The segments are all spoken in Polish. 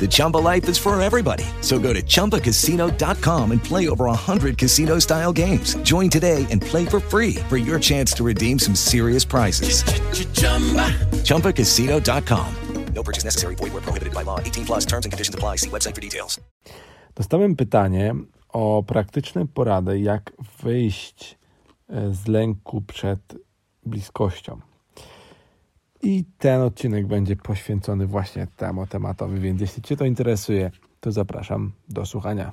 The Chumba life is for everybody. So go to ChumbaCasino.com and play over 100 casino style games. Join today and play for free for your chance to redeem some serious prizes. ChumbaCasino.com. No purchase necessary. Void where prohibited by law. 18 plus terms and conditions apply. See website for details. Dostałem pytanie o praktyczne porady, jak wyjść z lęku przed bliskością. I ten odcinek będzie poświęcony właśnie temu tematowi, więc jeśli Cię to interesuje, to zapraszam do słuchania.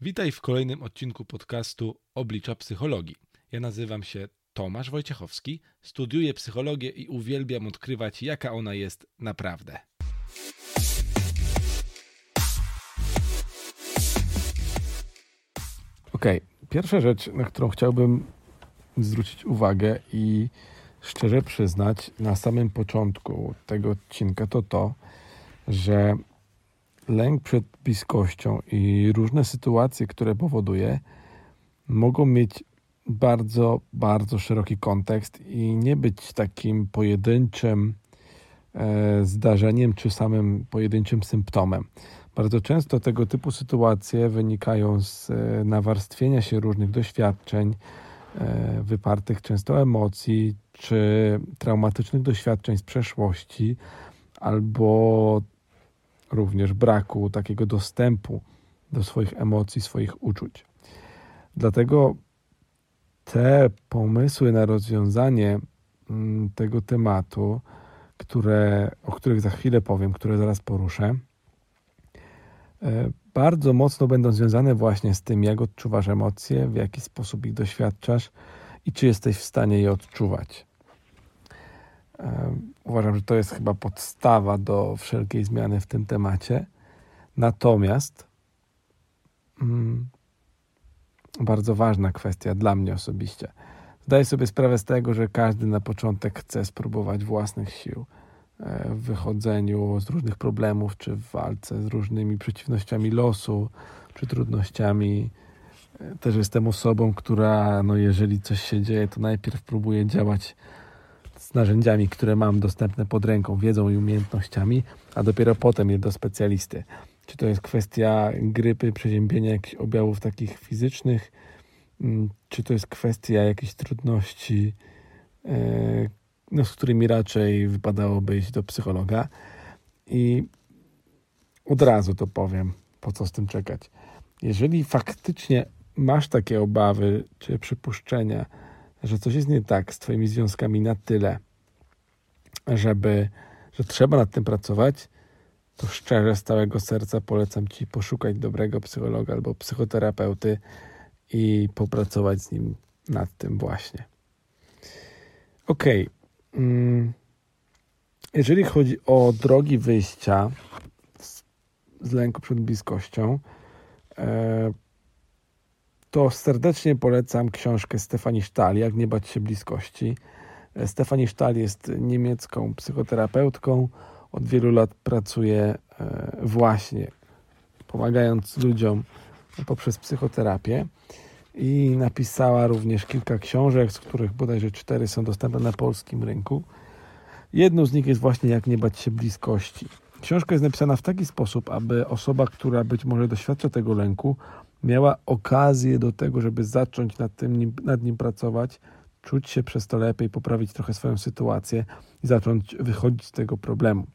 Witaj w kolejnym odcinku podcastu Oblicza Psychologii. Ja nazywam się Tomasz Wojciechowski, studiuję psychologię i uwielbiam odkrywać, jaka ona jest naprawdę. Okej, okay. Pierwsza rzecz, na którą chciałbym zwrócić uwagę i szczerze przyznać na samym początku tego odcinka, to to, że lęk przed bliskością i różne sytuacje, które powoduje, mogą mieć bardzo, bardzo szeroki kontekst i nie być takim pojedynczym zdarzeniem czy samym pojedynczym symptomem. Bardzo często tego typu sytuacje wynikają z e, nawarstwienia się różnych doświadczeń, e, wypartych często emocji, czy traumatycznych doświadczeń z przeszłości, albo również braku takiego dostępu do swoich emocji, swoich uczuć. Dlatego te pomysły na rozwiązanie mm, tego tematu, które, o których za chwilę powiem, które zaraz poruszę, e, bardzo mocno będą związane właśnie z tym, jak odczuwasz emocje, w jaki sposób ich doświadczasz i czy jesteś w stanie je odczuwać. E, uważam, że to jest chyba podstawa do wszelkiej zmiany w tym temacie. Natomiast mm, bardzo ważna kwestia dla mnie osobiście. Zdaję sobie sprawę z tego, że każdy na początek chce spróbować własnych sił e, w wychodzeniu z różnych problemów, czy w walce z różnymi przeciwnościami losu, czy trudnościami. E, też jestem osobą, która, no jeżeli coś się dzieje, to najpierw próbuje działać z narzędziami, które mam dostępne pod ręką, wiedzą i umiejętnościami, a dopiero potem je do specjalisty. Czy to jest kwestia grypy, przeziębienia jakichś objawów takich fizycznych, czy to jest kwestia jakichś trudności, e, no, z którymi raczej wypadałoby iść do psychologa. I od razu to powiem, po co z tym czekać. Jeżeli faktycznie masz takie obawy czy przypuszczenia, że coś jest nie tak z Twoimi związkami na tyle, żeby, że trzeba nad tym pracować, to szczerze z całego serca polecam Ci poszukać dobrego psychologa albo psychoterapeuty i popracować z nim nad tym właśnie. Ok. Mm. Jeżeli chodzi o drogi wyjścia z, lęku przed bliskością, e, to serdecznie polecam książkę Stefani Sztal, Jak nie bać się bliskości. E, Stefani Sztal jest niemiecką psychoterapeutką, od wielu lat pracuje e, właśnie pomagając ludziom poprzez psychoterapię i napisała również kilka książek, z których bodajże cztery są dostępne na polskim rynku. Jedną z nich jest właśnie Jak nie bać się bliskości. Książka jest napisana w taki sposób, aby osoba, która być może doświadcza tego lęku, miała okazję do tego, żeby zacząć nad, tym, nad nim pracować, czuć się przez to lepiej, poprawić trochę swoją sytuację i zacząć wychodzić z tego problemu.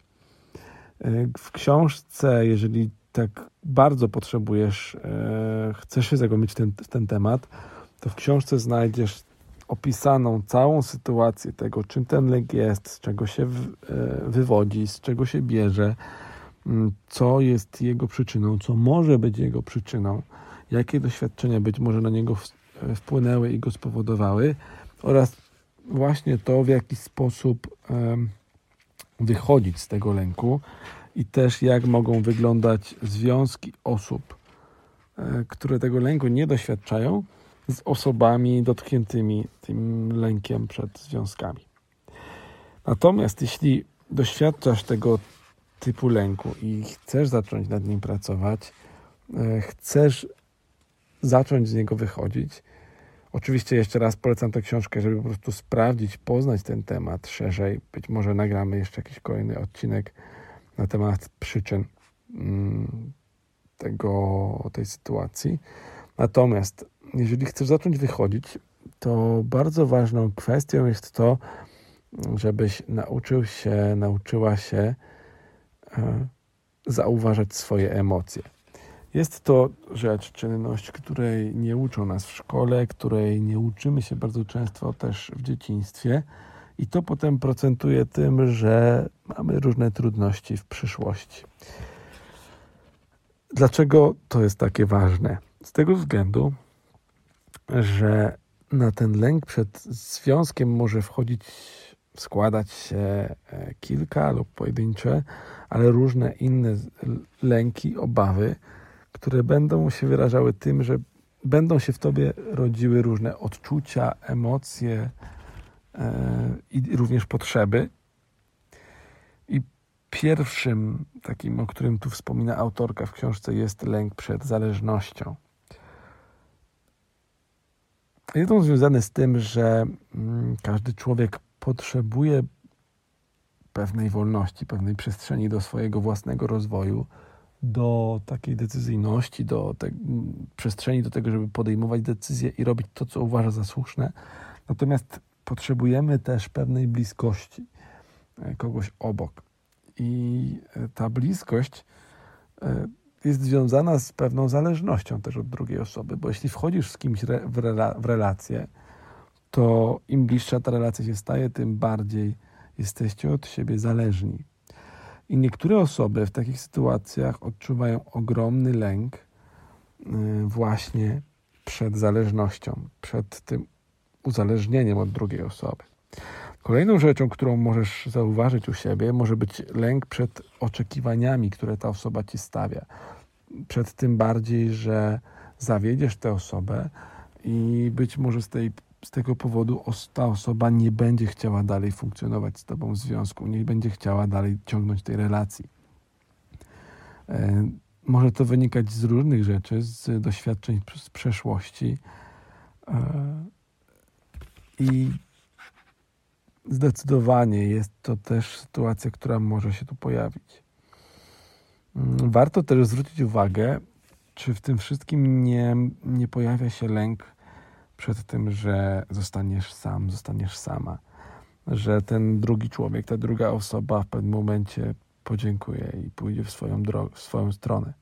E, w książce, jeżeli tak bardzo potrzebujesz, e, chcesz się zagłębić ten, ten temat, to w książce znajdziesz opisaną całą sytuację tego, czym ten lek jest, z czego się wywodzi, z czego się bierze, mm, co jest jego przyczyną, co może być jego przyczyną, jakie doświadczenia być może na niego wpłynęły i go spowodowały oraz właśnie to, w jaki sposób wychodzić z tego lęku i też jak mogą wyglądać związki osób, e, które tego lęku nie doświadczają, z osobami dotkniętymi tym lękiem przed związkami. Natomiast jeśli doświadczasz tego typu lęku i chcesz zacząć nad nim pracować, e, chcesz zacząć z niego wychodzić, Oczywiście jeszcze raz polecam tę książkę, żeby po prostu sprawdzić, poznać ten temat szerzej. Być może nagramy jeszcze jakiś kolejny odcinek na temat przyczyn mm, tego, tej sytuacji. Natomiast jeżeli chcesz zacząć wychodzić, to bardzo ważną kwestią jest to, żebyś nauczył się, nauczyła się e, zauważać swoje emocje. Jest to rzecz, czynność, której nie uczą nas w szkole, której nie uczymy się bardzo często też w dzieciństwie, i to potem procentuje tym, że mamy różne trudności w przyszłości. Dlaczego to jest takie ważne? Z tego względu, że na ten lęk przed związkiem może wchodzić, składać się e, kilka lub pojedyncze, ale różne inne lęki, obawy, które będą się wyrażały tym, że będą się w tobie rodziły różne odczucia, emocje i również potrzeby. I pierwszym takim, o którym tu wspomina autorka w książce, jest lęk przed zależnością. Jest on związany z tym, że mm, każdy człowiek potrzebuje pewnej wolności, pewnej przestrzeni do swojego własnego rozwoju do takiej decyzyjności, do te, przestrzeni do tego, żeby podejmować decyzje i robić to, co uważa za słuszne. Natomiast potrzebujemy też pewnej bliskości e, kogoś obok. I e, ta bliskość e, jest związana z pewną zależnością też od drugiej osoby, bo jeśli wchodzisz z kimś w, rela w relację, to im bliższa ta relacja się staje, tym bardziej jesteście od siebie zależni. I niektóre osoby w takich sytuacjach odczuwają ogromny lęk właśnie przed zależnością, przed tym uzależnieniem od drugiej osoby. Kolejną rzeczą, którą możesz zauważyć u siebie, może być lęk przed oczekiwaniami, które ta osoba ci stawia. Przed tym bardziej, że zawiedziesz tę osobę i być może z tej z tego powodu ta osoba nie będzie chciała dalej funkcjonować z Tobą w związku, nie będzie chciała dalej ciągnąć tej relacji. E, może to wynikać z różnych rzeczy, z doświadczeń z przeszłości e, i zdecydowanie jest to też sytuacja, która może się tu pojawić. Mm, warto też zwrócić uwagę, czy w tym wszystkim nie, nie pojawia się lęk przed tym, że zostaniesz sam, zostaniesz sama, że ten drugi człowiek, ta druga osoba w pewnym momencie podziękuje i pójdzie w swoją drogę, w swoją stronę.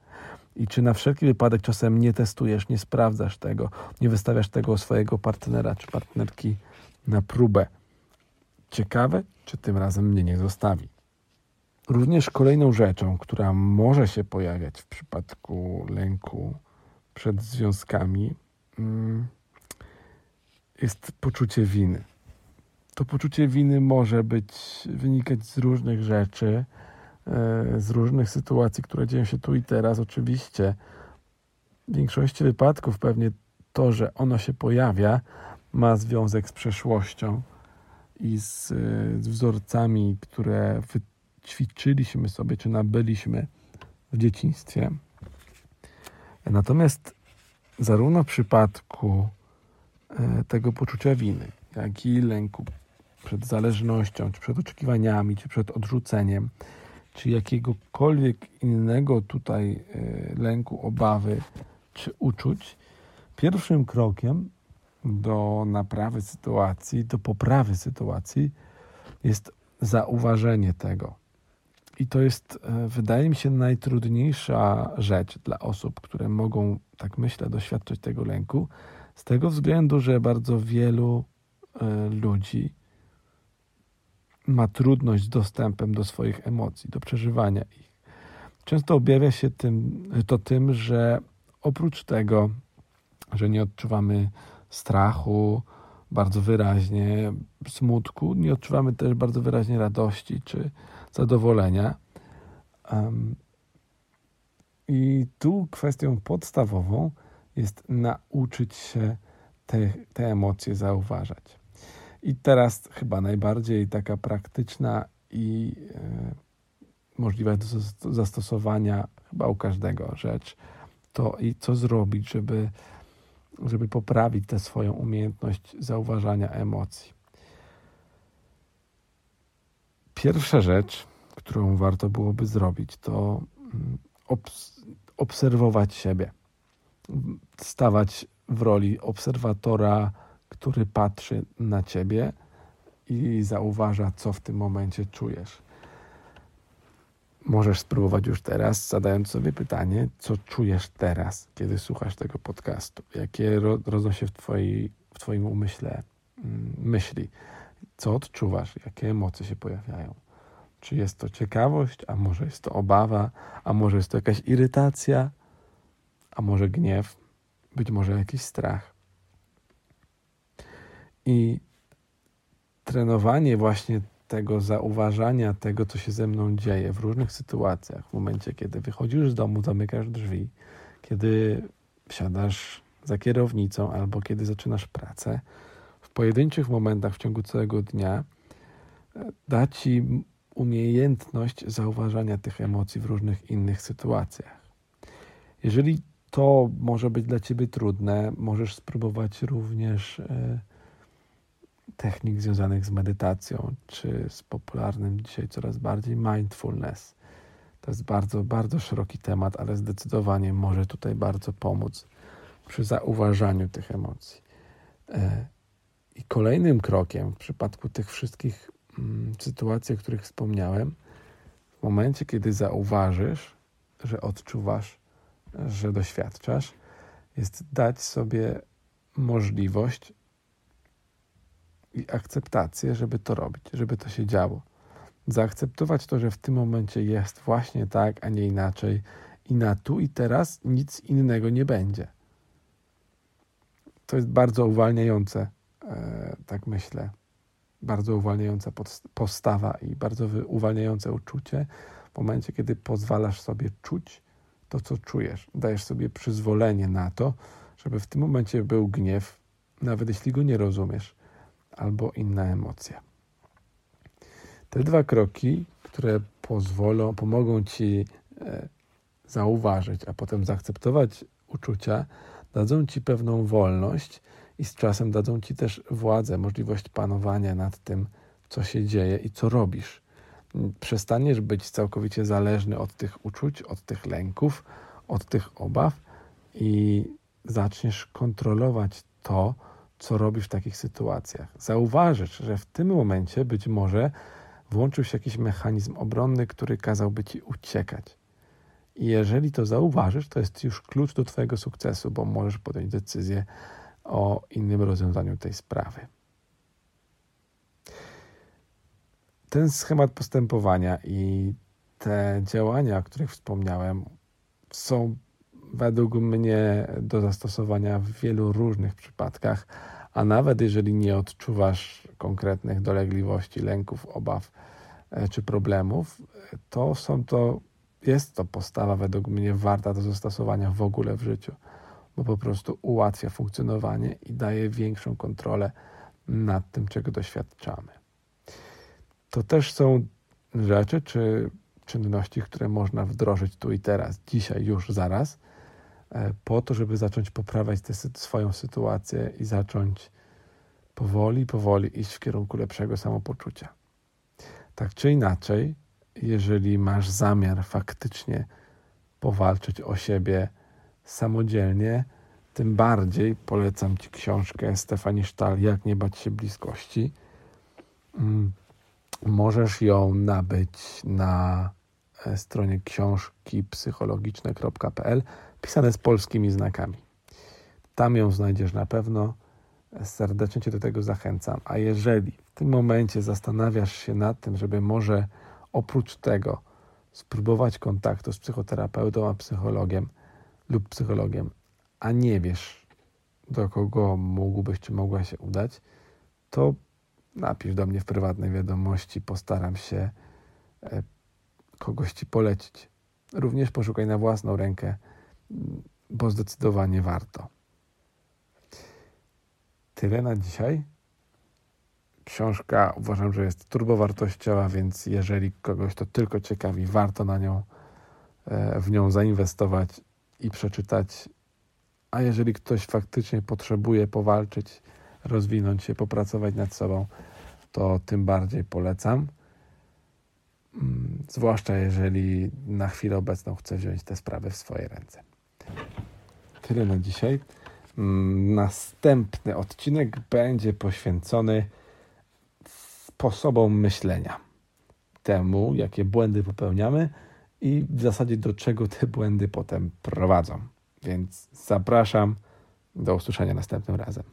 I czy na wszelki wypadek czasem nie testujesz, nie sprawdzasz tego, nie wystawiasz tego swojego partnera czy partnerki na próbę. Ciekawe, czy tym razem mnie nie zostawi. Również kolejną rzeczą, która może się pojawiać w przypadku lęku przed związkami, mm, jest poczucie winy. To poczucie winy może być, wynikać z różnych rzeczy, z różnych sytuacji, które dzieją się tu i teraz. Oczywiście w większości wypadków pewnie to, że ono się pojawia, ma związek z przeszłością i z, z wzorcami, które wyćwiczyliśmy sobie, czy nabyliśmy w dzieciństwie. Natomiast zarówno w przypadku E, tego poczucia winy, jak i lęku przed zależnością, czy przed oczekiwaniami, czy przed odrzuceniem, czy jakiegokolwiek innego tutaj e, lęku, obawy, czy uczuć, pierwszym krokiem do naprawy sytuacji, do poprawy sytuacji jest zauważenie tego. I to jest, e, wydaje mi się, najtrudniejsza rzecz dla osób, które mogą, tak myślę, doświadczać tego lęku, z tego względu, że bardzo wielu e, ludzi ma trudność z dostępem do swoich emocji, do przeżywania ich. Często objawia się tym, to tym, że oprócz tego, że nie odczuwamy strachu bardzo wyraźnie, smutku, nie odczuwamy też bardzo wyraźnie radości czy zadowolenia. Um, I tu kwestią podstawową jest nauczyć się te, te emocje zauważać. I teraz chyba najbardziej taka praktyczna i e, możliwa do zastosowania chyba u każdego rzecz, to i co zrobić, żeby, żeby poprawić tę swoją umiejętność zauważania emocji. Pierwsza rzecz, którą warto byłoby zrobić, to mm, obs obserwować siebie, stawać w roli obserwatora, który patrzy na ciebie i zauważa, co w tym momencie czujesz. Możesz spróbować już teraz, zadając sobie pytanie, co czujesz teraz, kiedy słuchasz tego podcastu. Jakie rodzą się w, w Twoim umyśle mm, myśli? Co odczuwasz? Jakie emocje się pojawiają? Czy jest to ciekawość, a może jest to obawa, a może jest to jakaś irytacja, a może gniew, być może jakiś strach. I trenowanie właśnie tego zauważania tego, co się ze mną dzieje w różnych sytuacjach, w momencie, kiedy wychodzisz z domu, zamykasz drzwi, kiedy siadasz za kierownicą albo kiedy zaczynasz pracę, w pojedynczych momentach w ciągu całego dnia da ci umiejętność zauważania tych emocji w różnych innych sytuacjach. Jeżeli to może być dla ciebie trudne, możesz spróbować również. Yy, technik związanych z medytacją, czy z popularnym dzisiaj coraz bardziej mindfulness. To jest bardzo, bardzo szeroki temat, ale zdecydowanie może tutaj bardzo pomóc przy zauważaniu tych emocji. E, I kolejnym krokiem w przypadku tych wszystkich mm, sytuacji, o których wspomniałem, w momencie, kiedy zauważysz, że odczuwasz, że doświadczasz, jest dać sobie możliwość i akceptację, żeby to robić, żeby to się działo. Zaakceptować to, że w tym momencie jest właśnie tak, a nie inaczej, i na tu i teraz nic innego nie będzie. To jest bardzo uwalniające, e, tak myślę. Bardzo uwalniająca postawa i bardzo uwalniające uczucie w momencie, kiedy pozwalasz sobie czuć to, co czujesz. Dajesz sobie przyzwolenie na to, żeby w tym momencie był gniew, nawet jeśli go nie rozumiesz albo inna emocja. Te dwa kroki, które pozwolą, pomogą ci e, zauważyć, a potem zaakceptować uczucia, dadzą ci pewną wolność i z czasem dadzą ci też władzę, możliwość panowania nad tym, co się dzieje i co robisz. Przestaniesz być całkowicie zależny od tych uczuć, od tych lęków, od tych obaw i zaczniesz kontrolować to, co robisz w takich sytuacjach. Zauważysz, że w tym momencie być może włączył się jakiś mechanizm obronny, który kazałby ci uciekać. I jeżeli to zauważysz, to jest już klucz do Twojego sukcesu, bo możesz podjąć decyzję o innym rozwiązaniu tej sprawy. Ten schemat postępowania i te działania, o których wspomniałem, są według mnie do zastosowania w wielu różnych przypadkach, a nawet jeżeli nie odczuwasz konkretnych dolegliwości, lęków, obaw e, czy problemów, to są to, jest to postawa według mnie warta do zastosowania w ogóle w życiu, bo po prostu ułatwia funkcjonowanie i daje większą kontrolę nad tym, czego doświadczamy. To też są rzeczy czy czynności, które można wdrożyć tu i teraz, dzisiaj, już, zaraz po to, żeby zacząć poprawiać tę swoją sytuację i zacząć powoli, powoli iść w kierunku lepszego samopoczucia. Tak czy inaczej, jeżeli masz zamiar faktycznie powalczyć o siebie samodzielnie, tym bardziej polecam Ci książkę Stefani Sztal Jak nie bać się bliskości. Mm, możesz ją nabyć na e, stronie książki psychologiczne.pl pisane z polskimi znakami. Tam ją znajdziesz na pewno serdecznie Cię do tego zachęcam. A jeżeli w tym momencie zastanawiasz się nad tym, żeby może oprócz tego spróbować kontaktu z psychoterapeutą, a psychologiem lub psychologiem, a nie wiesz, do kogo mógłbyś czy mogła się udać, to napisz do mnie w prywatnej wiadomości, postaram się e, kogoś Ci polecić. Również poszukaj na własną rękę, bo zdecydowanie warto. Tyle na dzisiaj. Książka uważam, że jest turbowartościowa, więc jeżeli kogoś to tylko ciekawi, warto na nią, e, w nią zainwestować i przeczytać. A jeżeli ktoś faktycznie potrzebuje powalczyć, rozwinąć się, popracować nad sobą, to tym bardziej polecam. Mm, zwłaszcza jeżeli na chwilę obecną chce wziąć te sprawy w swoje ręce. Tyle na dzisiaj. Mm, następny odcinek będzie poświęcony sposobom myślenia. Temu, jakie błędy popełniamy i w zasadzie do czego te błędy potem prowadzą. Więc zapraszam. Do usłyszenia następnym razem.